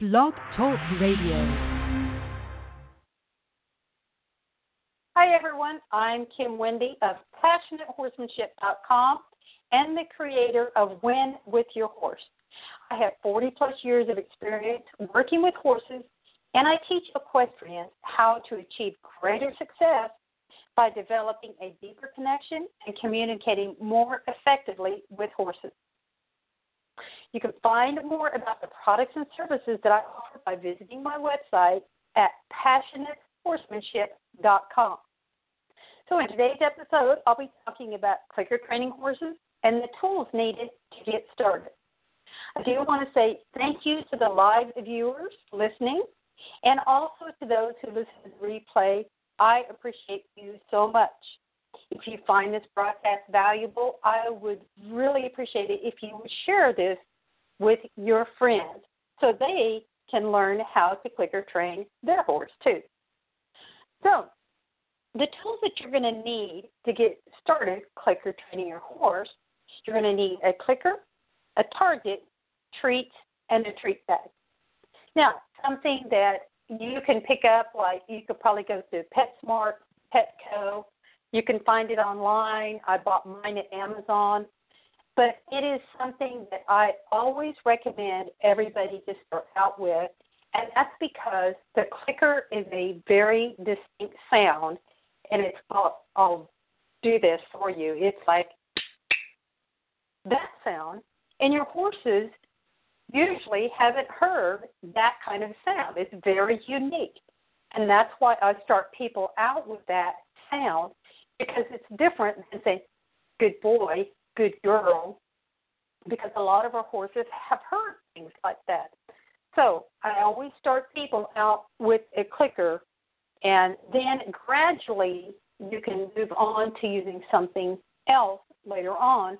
Blog Talk Radio. Hi, everyone. I'm Kim Wende of PassionateHorsemanship.com and the creator of Win with Your Horse. I have 40 plus years of experience working with horses, and I teach equestrians how to achieve greater success by developing a deeper connection and communicating more effectively with horses. You can find more about the products and services that I offer by visiting my website at passionatehorsemanship.com. So, in today's episode, I'll be talking about clicker training horses and the tools needed to get started. I do want to say thank you to the live viewers listening and also to those who listen to the replay. I appreciate you so much. If you find this broadcast valuable, I would really appreciate it if you would share this with your friends so they can learn how to clicker train their horse too. So, the tools that you're going to need to get started clicker training your horse, you're going to need a clicker, a target, treats, and a treat bag. Now, something that you can pick up, like you could probably go to PetSmart, Petco. You can find it online. I bought mine at Amazon. But it is something that I always recommend everybody to start out with. And that's because the clicker is a very distinct sound. And it's, I'll, I'll do this for you. It's like that sound. And your horses usually haven't heard that kind of sound. It's very unique. And that's why I start people out with that sound because it's different than saying, good boy, good girl, because a lot of our horses have heard things like that. So I always start people out with a clicker, and then gradually you can move on to using something else later on.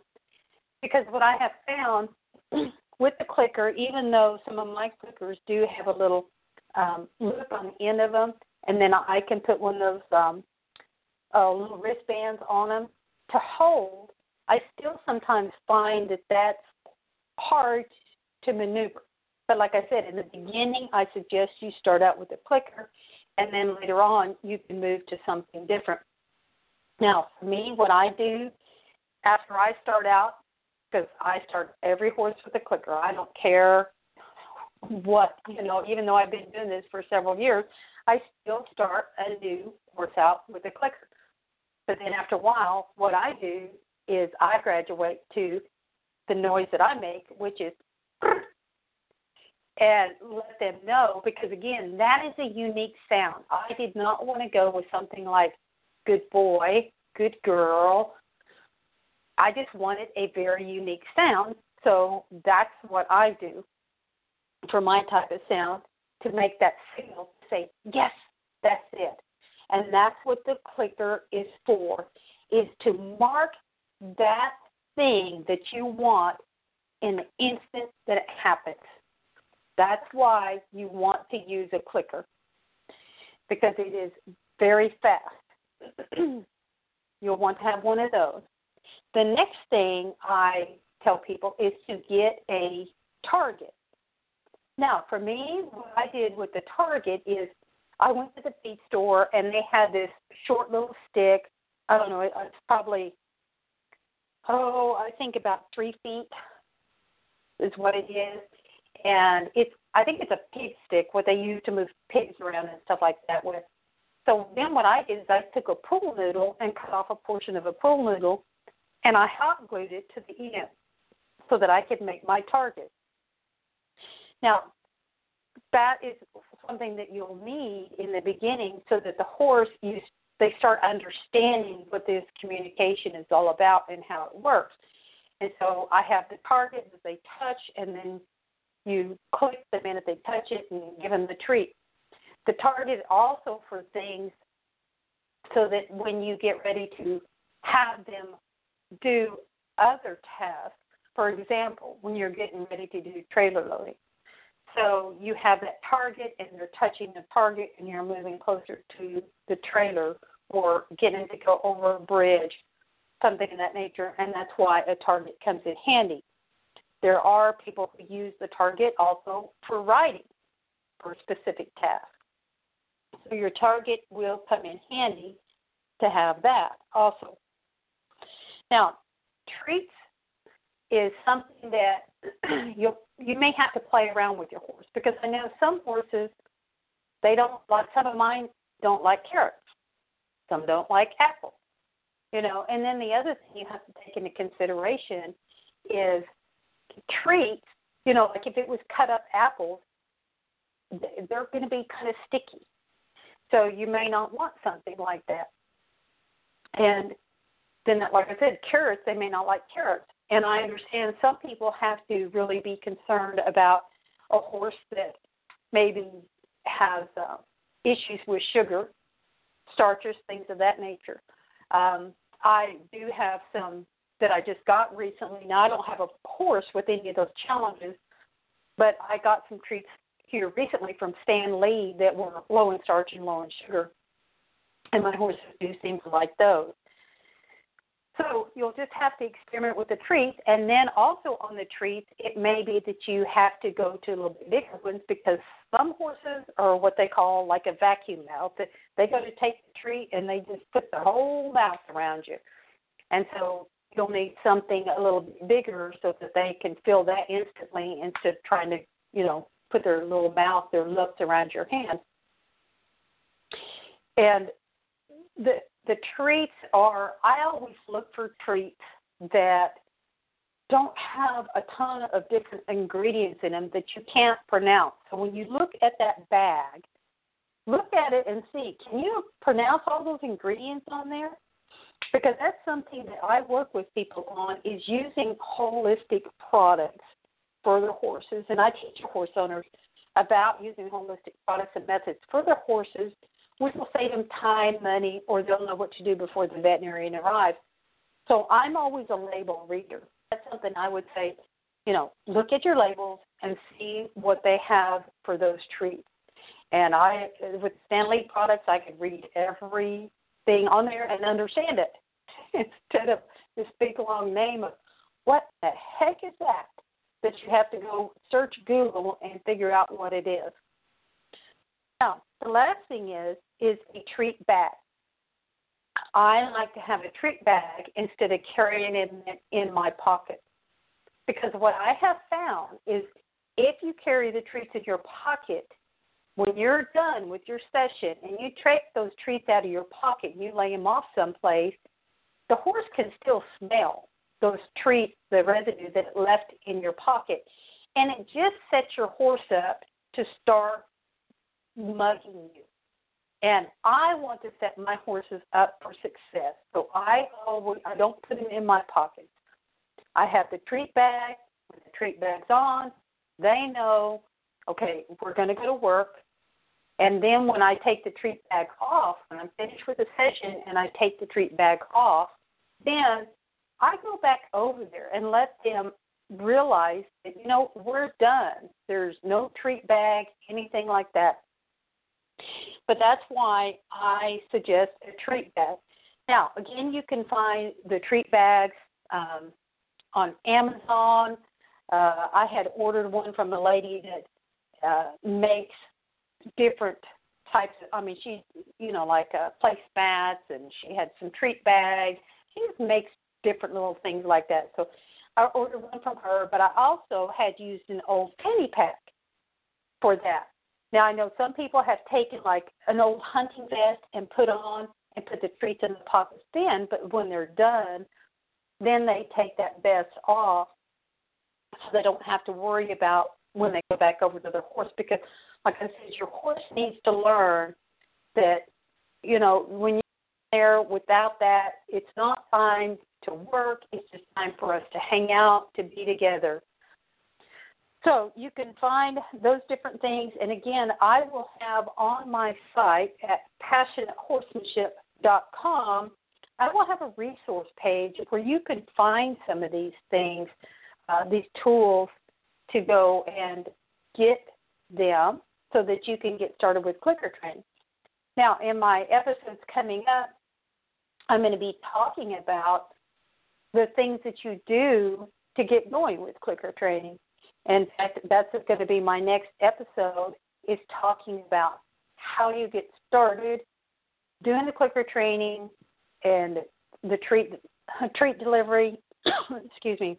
Because what I have found with the clicker, even though some of my clickers do have a little um, loop on the end of them, and then I can put one of those um, uh, little wristbands on them to hold, I still sometimes find that that's hard to maneuver. But like I said, in the beginning, I suggest you start out with a clicker, and then later on, you can move to something different. Now, for me, what I do after I start out, because I start every horse with a clicker. I don't care what, you know, even though I've been doing this for several years, I still start a new horse out with a clicker. But then after a while, what I do is I graduate to the noise that I make, which is and let them know because again, that is a unique sound. I did not want to go with something like good boy, good girl, I just wanted a very unique sound, so that's what I do for my type of sound to make that signal say, yes, that's it. And that's what the clicker is for, is to mark that thing that you want in the instant that it happens. That's why you want to use a clicker because it is very fast. You'll want to have one of those. The next thing I tell people is to get a target. Now, for me, what I did with the target is I went to the feed store and they had this short little stick. I don't know, it's probably, oh, I think about three feet is what it is. And it's, I think it's a pig stick, what they use to move pigs around and stuff like that with. So then what I did is I took a pool noodle and cut off a portion of a pool noodle and I hot glued it to the end so that I could make my target. Now, that is something that you'll need in the beginning so that the horse you they start understanding what this communication is all about and how it works. And so I have the target that they touch and then you click the minute they touch it and give them the treat. The target also for things so that when you get ready to have them do other tasks, for example, when you're getting ready to do trailer loading. So you have that target and they're touching the target and you're moving closer to the trailer or getting to go over a bridge, something of that nature, and that's why a target comes in handy. There are people who use the target also for writing for specific tasks. So your target will come in handy to have that also. Now, treats is something that you you may have to play around with your horse because I know some horses they don't like some of mine don't like carrots. Some don't like apples. You know, and then the other thing you have to take into consideration is treats, you know, like if it was cut up apples, they're going to be kind of sticky. So you may not want something like that. And then, like I said, carrots, they may not like carrots. And I understand some people have to really be concerned about a horse that maybe has uh, issues with sugar, starches, things of that nature. Um, I do have some that I just got recently. Now, I don't have a horse with any of those challenges, but I got some treats here recently from Standlee that were low in starch and low in sugar. And my horses do seem to like those. So you'll just have to experiment with the treats, and then also on the treats, it may be that you have to go to a little bit bigger ones because some horses are what they call like a vacuum mouth. They go to take the treat and they just put their whole mouth around you, and so you'll need something a little bit bigger so that they can feel that instantly instead of trying to, you know, put their little mouth, their lips around your hand. And the the treats are I always look for treats that don't have a ton of different ingredients in them that you can't pronounce. So when you look at that bag, look at it and see, can you pronounce all those ingredients on there? Because that's something that I work with people on is using holistic products for their horses and I teach horse owners about using holistic products and methods for their horses which will save them time, money, or they'll know what to do before the veterinarian arrives. So I'm always a label reader. That's something I would say, you know, look at your labels and see what they have for those treats. And I, with Standlee products, I could read everything on there and understand it instead of this big long name of what the heck is that that you have to go search Google and figure out what it is. Now, the last thing is is a treat bag. I like to have a treat bag instead of carrying it in my pocket. Because what I have found is if you carry the treats in your pocket, when you're done with your session and you take those treats out of your pocket and you lay them off someplace, the horse can still smell those treats, the residue that it left in your pocket. And it just sets your horse up to start mugging you. And I want to set my horses up for success. So I always I don't put them in my pockets. I have the treat bag. When the treat bag's on, they know, okay, we're going to go to work. And then when I take the treat bag off, when I'm finished with the session and I take the treat bag off, then I go back over there and let them realize that, you know, we're done. There's no treat bag, anything like that. But that's why I suggest a treat bag. Now, again, you can find the treat bags um, on Amazon. Uh, I had ordered one from a lady that uh, makes different types. Of, I mean, she, you know, like uh, place mats, and she had some treat bags. She just makes different little things like that. So I ordered one from her, but I also had used an old penny pack for that. Now I know some people have taken like an old hunting vest and put on and put the treats in the pockets then, but when they're done, then they take that vest off so they don't have to worry about when they go back over to their horse because like I said, your horse needs to learn that, you know, when you're there without that, it's not time to work, it's just time for us to hang out, to be together. So you can find those different things. And again, I will have on my site at passionatehorsemanship.com, I will have a resource page where you can find some of these things, uh, these tools to go and get them so that you can get started with clicker training. Now, in my episodes coming up, I'm going to be talking about the things that you do to get going with clicker training. And that's going to be my next episode is talking about how you get started doing the clicker training and the treat treat delivery, excuse me,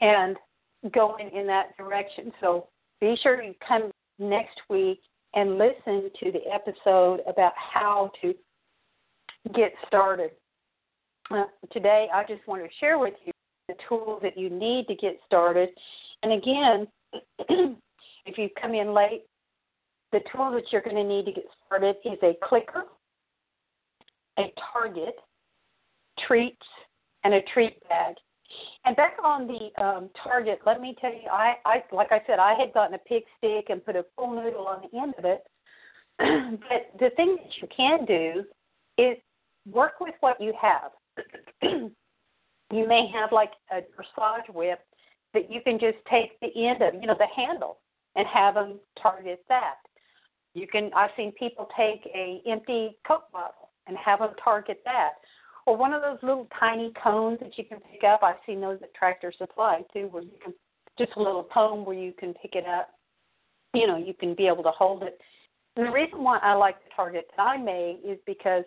and going in that direction. So be sure you come next week and listen to the episode about how to get started. Uh, today, I just want to share with you the tools that you need to get started. And again, if you come in late, the tool that you're going to need to get started is a clicker, a target, treats, and a treat bag. And back on the um, target, let me tell you, I, I like I said, I had gotten a pig stick and put a full noodle on the end of it. but the thing that you can do is work with what you have. you may have like a dressage whip that you can just take the end of, you know, the handle, and have them target that. You can. I've seen people take a empty Coke bottle and have them target that or one of those little tiny cones that you can pick up. I've seen those at Tractor Supply too, where you can just a little cone where you can pick it up. You know, you can be able to hold it. And the reason why I like the target that I made is because,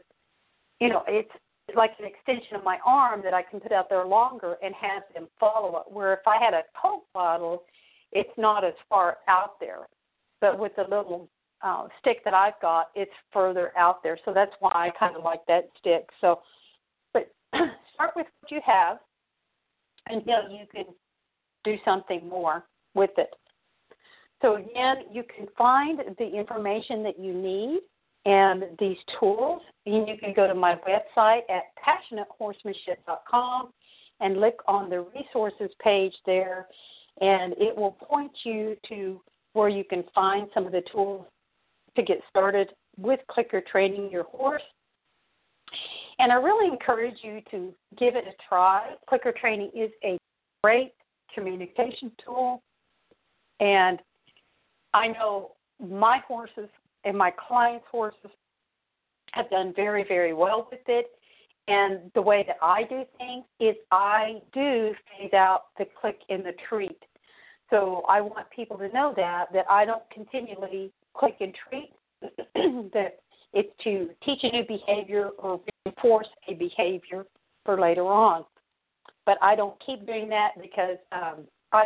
you know, it's like an extension of my arm that I can put out there longer and have them follow it. Where if I had a Coke bottle, it's not as far out there. But with the little uh, stick that I've got, it's further out there. So that's why I kind of like that stick. So but start with what you have until you can do something more with it. So again, you can find the information that you need and these tools. And you can go to my website at passionatehorsemanship.com and click on the resources page there, and it will point you to where you can find some of the tools to get started with clicker training your horse. And I really encourage you to give it a try. Clicker training is a great communication tool. And I know my horses and my clients' horses have done very, very well with it. And the way that I do things is I do phase out the click in the treat. So I want people to know that that I don't continually click and treat. that it's to teach a new behavior or reinforce a behavior for later on. But I don't keep doing that because um, I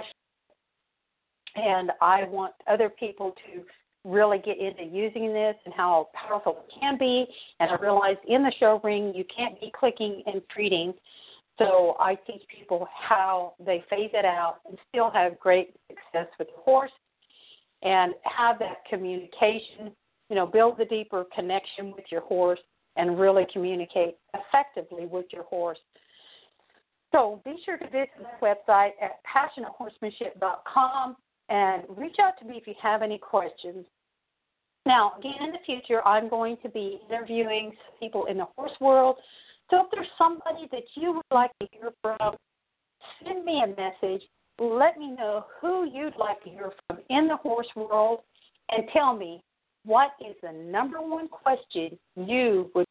and I want other people to really get into using this and how powerful it can be. And I realize in the show ring you can't be clicking and treating. So I teach people how they phase it out and still have great success with the horse and have that communication you know, build the deeper connection with your horse and really communicate effectively with your horse. So be sure to visit the website at passionatehorsemanship.com and reach out to me if you have any questions. Now, again, in the future, I'm going to be interviewing people in the horse world. So if there's somebody that you would like to hear from, send me a message. Let me know who you'd like to hear from in the horse world and tell me what is the number one question you would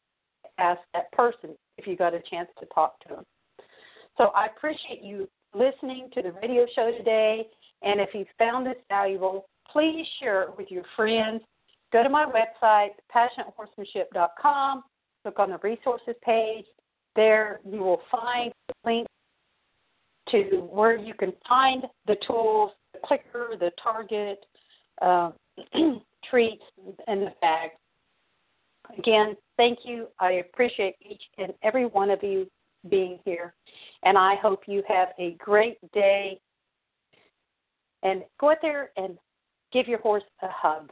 ask that person if you got a chance to talk to them? So I appreciate you listening to the radio show today. And if you found this valuable, please share it with your friends. Go to my website, passionatehorsemanship.com, look on the resources page. There you will find links to where you can find the tools, the clicker, the target, uh, treats, and the bag. Again, thank you. I appreciate each and every one of you being here, and I hope you have a great day. And go out there and give your horse a hug.